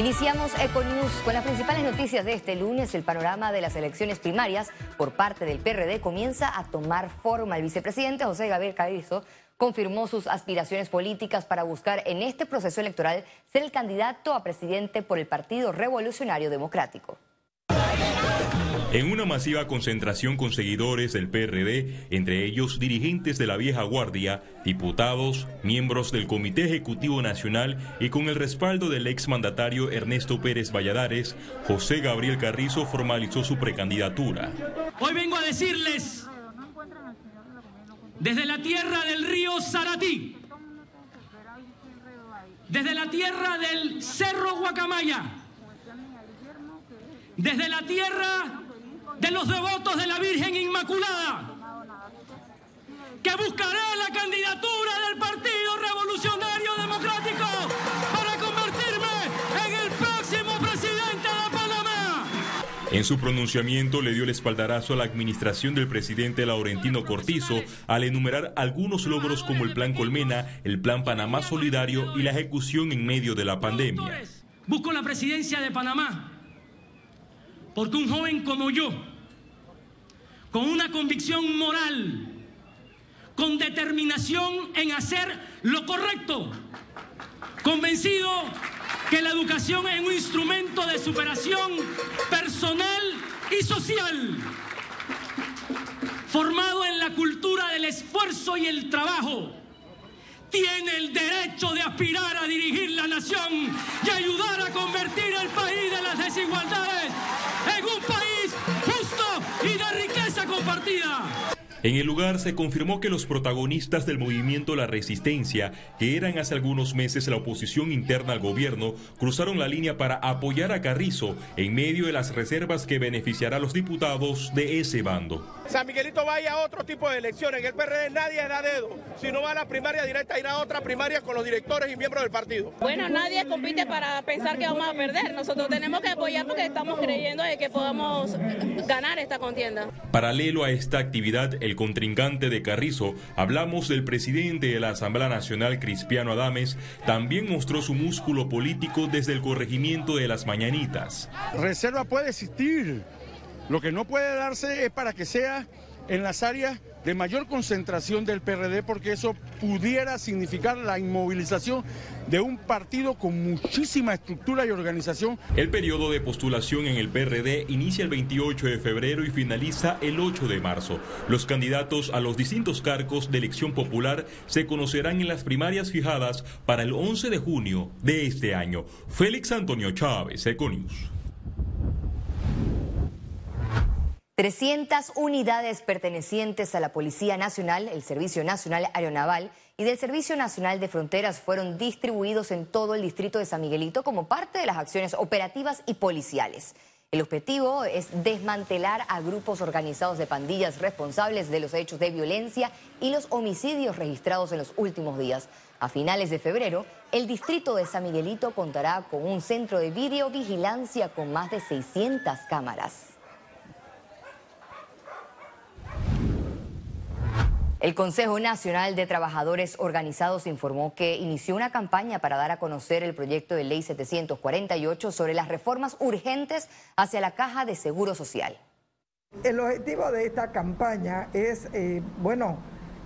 Iniciamos Econews con las principales noticias de este lunes. El panorama de las elecciones primarias por parte del PRD comienza a tomar forma. El vicepresidente José Gabriel Carrizo confirmó sus aspiraciones políticas para buscar en este proceso electoral ser el candidato a presidente por el Partido Revolucionario Democrático. En una masiva concentración con seguidores del PRD, entre ellos dirigentes de la vieja guardia, diputados, miembros del Comité Ejecutivo Nacional y con el respaldo del exmandatario Ernesto Pérez Valladares, José Gabriel Carrizo formalizó su precandidatura. Hoy vengo a decirles, desde la tierra del río Saratí, desde la tierra del Cerro Guacamaya, desde la tierra de los devotos de la Virgen Inmaculada, que buscaré la candidatura del Partido Revolucionario Democrático para convertirme en el próximo presidente de Panamá. En su pronunciamiento le dio el espaldarazo a la administración del presidente Laurentino Cortizo al enumerar algunos logros como el Plan Colmena, el Plan Panamá Solidario y la ejecución en medio de la pandemia. Busco la presidencia de Panamá porque un joven como yo, con una convicción moral, con determinación en hacer lo correcto, convencido que la educación es un instrumento de superación personal y social, formado en la cultura del esfuerzo y el trabajo, tiene el derecho de aspirar a dirigir la nación y ayudar a convertir el país de las desigualdades India. En el lugar se confirmó que los protagonistas del movimiento La Resistencia, que eran hace algunos meses la oposición interna al gobierno, cruzaron la línea para apoyar a Carrizo en medio de las reservas que beneficiará a los diputados de ese bando. San Miguelito vaya a otro tipo de elecciones. En el PRD nadie da dedo. Si no va a la primaria directa, irá a otra primaria con los directores y miembros del partido. Bueno, nadie compite para pensar que vamos a perder. Nosotros tenemos que apoyar porque estamos creyendo de que podamos ganar esta contienda. Paralelo a esta actividad, el contrincante de Carrizo, hablamos del presidente de la Asamblea Nacional, Cristiano Adames, también mostró su músculo político desde el corregimiento de las Mañanitas. Reserva puede existir lo que no puede darse es para que sea en las áreas de mayor concentración del PRD, porque eso pudiera significar la inmovilización de un partido con muchísima estructura y organización. El periodo de postulación en el PRD inicia el 28 de febrero y finaliza el 8 de marzo. Los candidatos a los distintos cargos de elección popular se conocerán en las primarias fijadas para el 11 de junio de este año. Félix Antonio Chávez, Econius. 300 unidades pertenecientes a la Policía Nacional, el Servicio Nacional Aeronaval y del Servicio Nacional de Fronteras fueron distribuidos en todo el distrito de San Miguelito como parte de las acciones operativas y policiales. El objetivo es desmantelar a grupos organizados de pandillas responsables de los hechos de violencia y los homicidios registrados en los últimos días. A finales de febrero, el distrito de San Miguelito contará con un centro de videovigilancia con más de 600 cámaras. El Consejo Nacional de Trabajadores Organizados informó que inició una campaña para dar a conocer el proyecto de ley 748 sobre las reformas urgentes hacia la caja de seguro social. El objetivo de esta campaña es, eh, bueno,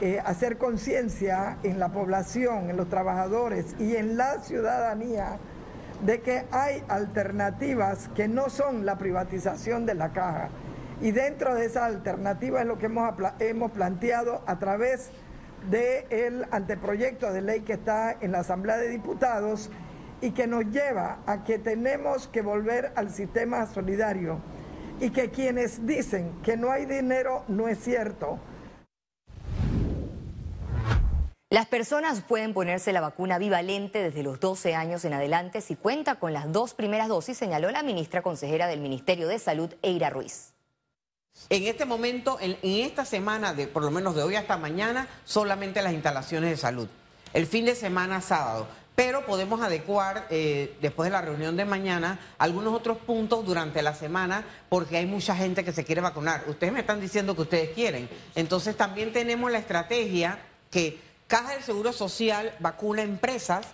eh, hacer conciencia en la población, en los trabajadores y en la ciudadanía de que hay alternativas que no son la privatización de la caja y dentro de esa alternativa es lo que hemos, hemos planteado a través del anteproyecto de ley que está en la Asamblea de Diputados y que nos lleva a que tenemos que volver al sistema solidario y que quienes dicen que no hay dinero no es cierto. Las personas pueden ponerse la vacuna bivalente desde los 12 años en adelante si cuenta con las dos primeras dosis, señaló la ministra consejera del Ministerio de Salud, Eira Ruiz. En este momento, en, esta semana, de, por lo menos de hoy hasta mañana, solamente las instalaciones de salud. El fin de semana, sábado. Pero podemos adecuar, eh, después de la reunión de mañana, algunos otros puntos durante la semana, porque hay mucha gente que se quiere vacunar. Ustedes me están diciendo que ustedes quieren. Entonces también tenemos la estrategia que Caja del Seguro Social vacuna empresas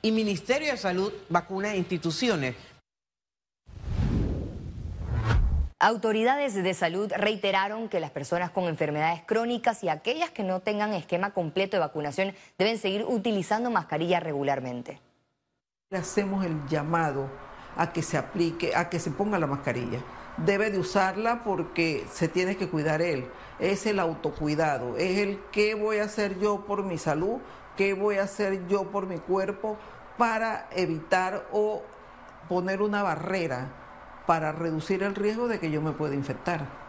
y Ministerio de Salud vacuna instituciones. Autoridades de salud reiteraron que las personas con enfermedades crónicas y aquellas que no tengan esquema completo de vacunación deben seguir utilizando mascarilla regularmente. Hacemos el llamado a que se aplique, a que se ponga la mascarilla. Debe de usarla porque se tiene que cuidar él. Es el autocuidado, es el qué voy a hacer yo por mi salud, qué voy a hacer yo por mi cuerpo para evitar o poner una barrera para reducir el riesgo de que yo me pueda infectar.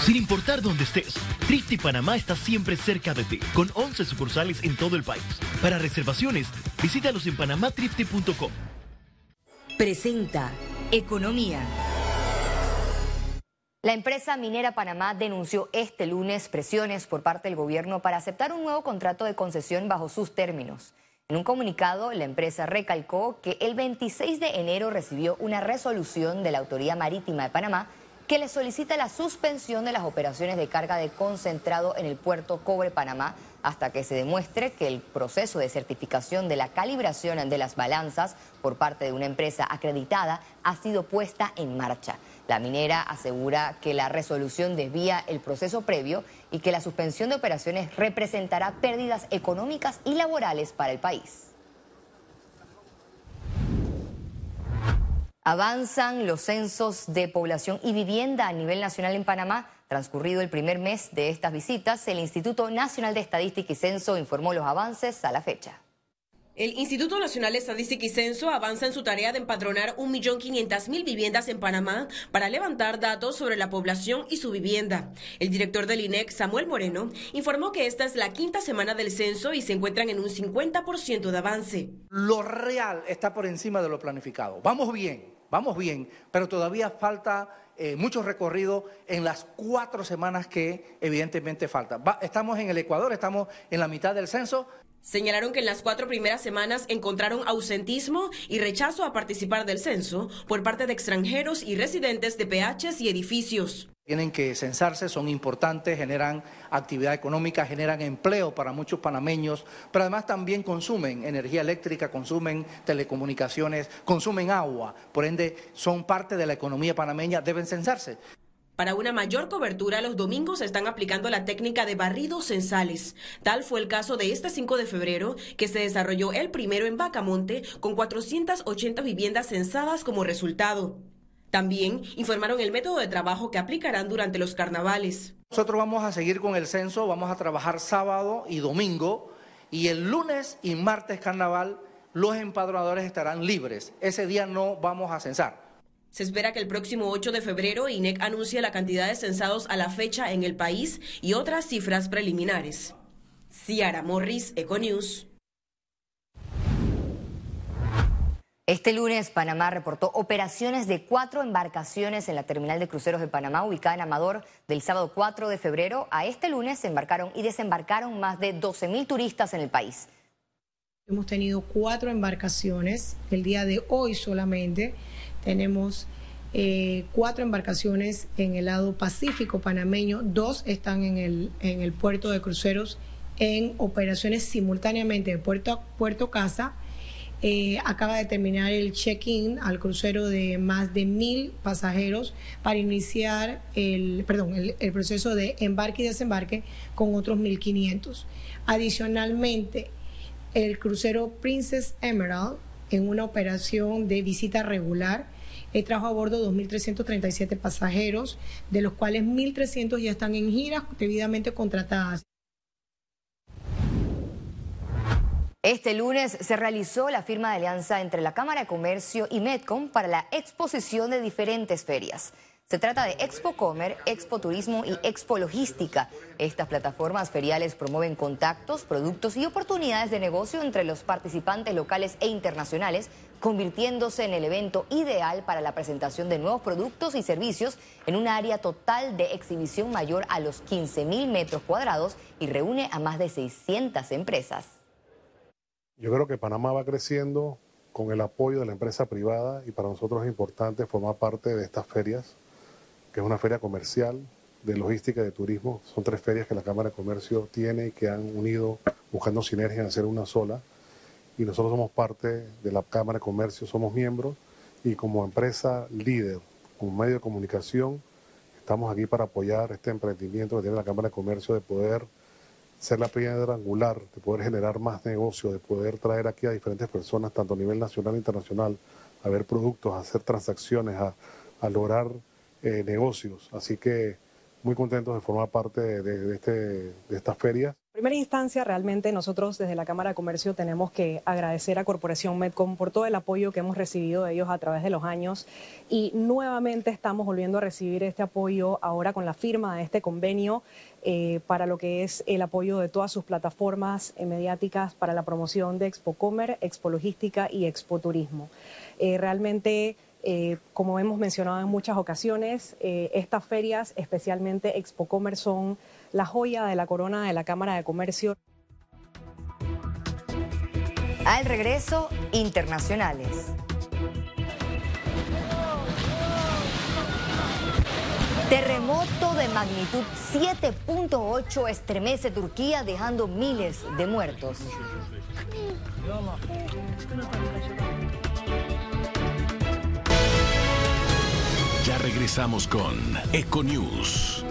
Sin importar dónde estés, Trifte Panamá está siempre cerca de ti, con 11 sucursales en todo el país. Para reservaciones, visítalos en panamatrifte.com. Presenta Economía. La empresa minera Panamá denunció este lunes presiones por parte del gobierno para aceptar un nuevo contrato de concesión bajo sus términos. En un comunicado, la empresa recalcó que el 26 de enero recibió una resolución de la Autoridad Marítima de Panamá que le solicita la suspensión de las operaciones de carga de concentrado en el puerto Cobre Panamá hasta que se demuestre que el proceso de certificación de la calibración de las balanzas por parte de una empresa acreditada ha sido puesta en marcha. La minera asegura que la resolución desvía el proceso previo y que la suspensión de operaciones representará pérdidas económicas y laborales para el país. Avanzan los censos de población y vivienda a nivel nacional en Panamá. Transcurrido el primer mes de estas visitas, el Instituto Nacional de Estadística y Censo informó los avances a la fecha. El Instituto Nacional de Estadística y Censo avanza en su tarea de empadronar 1.500.000 viviendas en Panamá para levantar datos sobre la población y su vivienda. El director del INEC, Samuel Moreno, informó que esta es la quinta semana del censo y se encuentran en un 50% de avance. Lo real está por encima de lo planificado. Vamos bien, vamos bien, pero todavía falta eh, mucho recorrido en las cuatro semanas que evidentemente falta. estamos en el Ecuador, estamos en la mitad del censo. Señalaron que en las cuatro primeras semanas encontraron ausentismo y rechazo a participar del censo por parte de extranjeros y residentes de PHs y edificios. Tienen que censarse, son importantes, generan actividad económica, generan empleo para muchos panameños, pero además también consumen energía eléctrica, consumen telecomunicaciones, consumen agua, por ende son parte de la economía panameña, deben censarse. Para una mayor cobertura, los domingos están aplicando la técnica de barridos censales. Tal fue el caso de este 5 de febrero, que se desarrolló el primero en Bacamonte, con 480 viviendas censadas como resultado. También informaron el método de trabajo que aplicarán durante los carnavales. Nosotros vamos a seguir con el censo, vamos a trabajar sábado y domingo, y el lunes y martes carnaval los empadronadores estarán libres. Ese día no vamos a censar. Se espera que el próximo 8 de febrero INEC anuncie la cantidad de censados a la fecha en el país y otras cifras preliminares. Ciara Morris, Econews. Este lunes, Panamá reportó operaciones de cuatro embarcaciones en la terminal de cruceros de Panamá, ubicada en Amador, del sábado 4 de febrero a este lunes se embarcaron y desembarcaron más de 12 mil turistas en el país. Hemos tenido cuatro embarcaciones el día de hoy solamente tenemos eh, cuatro embarcaciones en el lado pacífico panameño, dos están en el, en el puerto de cruceros en operaciones simultáneamente de puerto a puerto casa. Eh, acaba de terminar el check-in al crucero de más de mil pasajeros para iniciar el, perdón, el, proceso de embarque y desembarque con otros 1.500. Adicionalmente, el crucero Princess Emerald en una operación de visita regular. He trajo a bordo 2.337 pasajeros, de los cuales 1.300 ya están en giras debidamente contratadas. Este lunes se realizó la firma de alianza entre la Cámara de Comercio y Medcom para la exposición de diferentes ferias. Se trata de Expo Comer, Expo Turismo y Expo Logística. Estas plataformas feriales promueven contactos, productos y oportunidades de negocio entre los participantes locales e internacionales, convirtiéndose en el evento ideal para la presentación de nuevos productos y servicios en un área total de exhibición mayor a los 15 mil metros cuadrados y reúne a más de 600 empresas. Yo creo que Panamá va creciendo con el apoyo de la empresa privada y para nosotros es importante formar parte de estas ferias que es una feria comercial de logística y de turismo. Son tres ferias que la Cámara de Comercio tiene y que han unido buscando sinergia en hacer una sola. Y nosotros somos parte de la Cámara de Comercio, somos miembros y como empresa líder, como medio de comunicación, estamos aquí para apoyar este emprendimiento que tiene la Cámara de Comercio de poder ser la piedra angular, de poder generar más negocio, de poder traer aquí a diferentes personas, tanto a nivel nacional e internacional, a ver productos, a hacer transacciones, a, lograr eh, negocios. Así que muy contentos de formar parte de, este, de esta feria. En primera instancia, realmente nosotros desde la Cámara de Comercio tenemos que agradecer a Corporación Medcom por todo el apoyo que hemos recibido de ellos a través de los años y nuevamente estamos volviendo a recibir este apoyo ahora con la firma de este convenio eh, para lo que es el apoyo de todas sus plataformas mediáticas para la promoción de Expo Comer, Expo Logística y Expo Turismo. Eh, realmente como hemos mencionado en muchas ocasiones, estas ferias, especialmente Expo Comer, son la joya de la corona de la Cámara de Comercio. Al regreso, internacionales. Terremoto de magnitud 7.8 estremece Turquía dejando miles de muertos. Ya regresamos con Econews.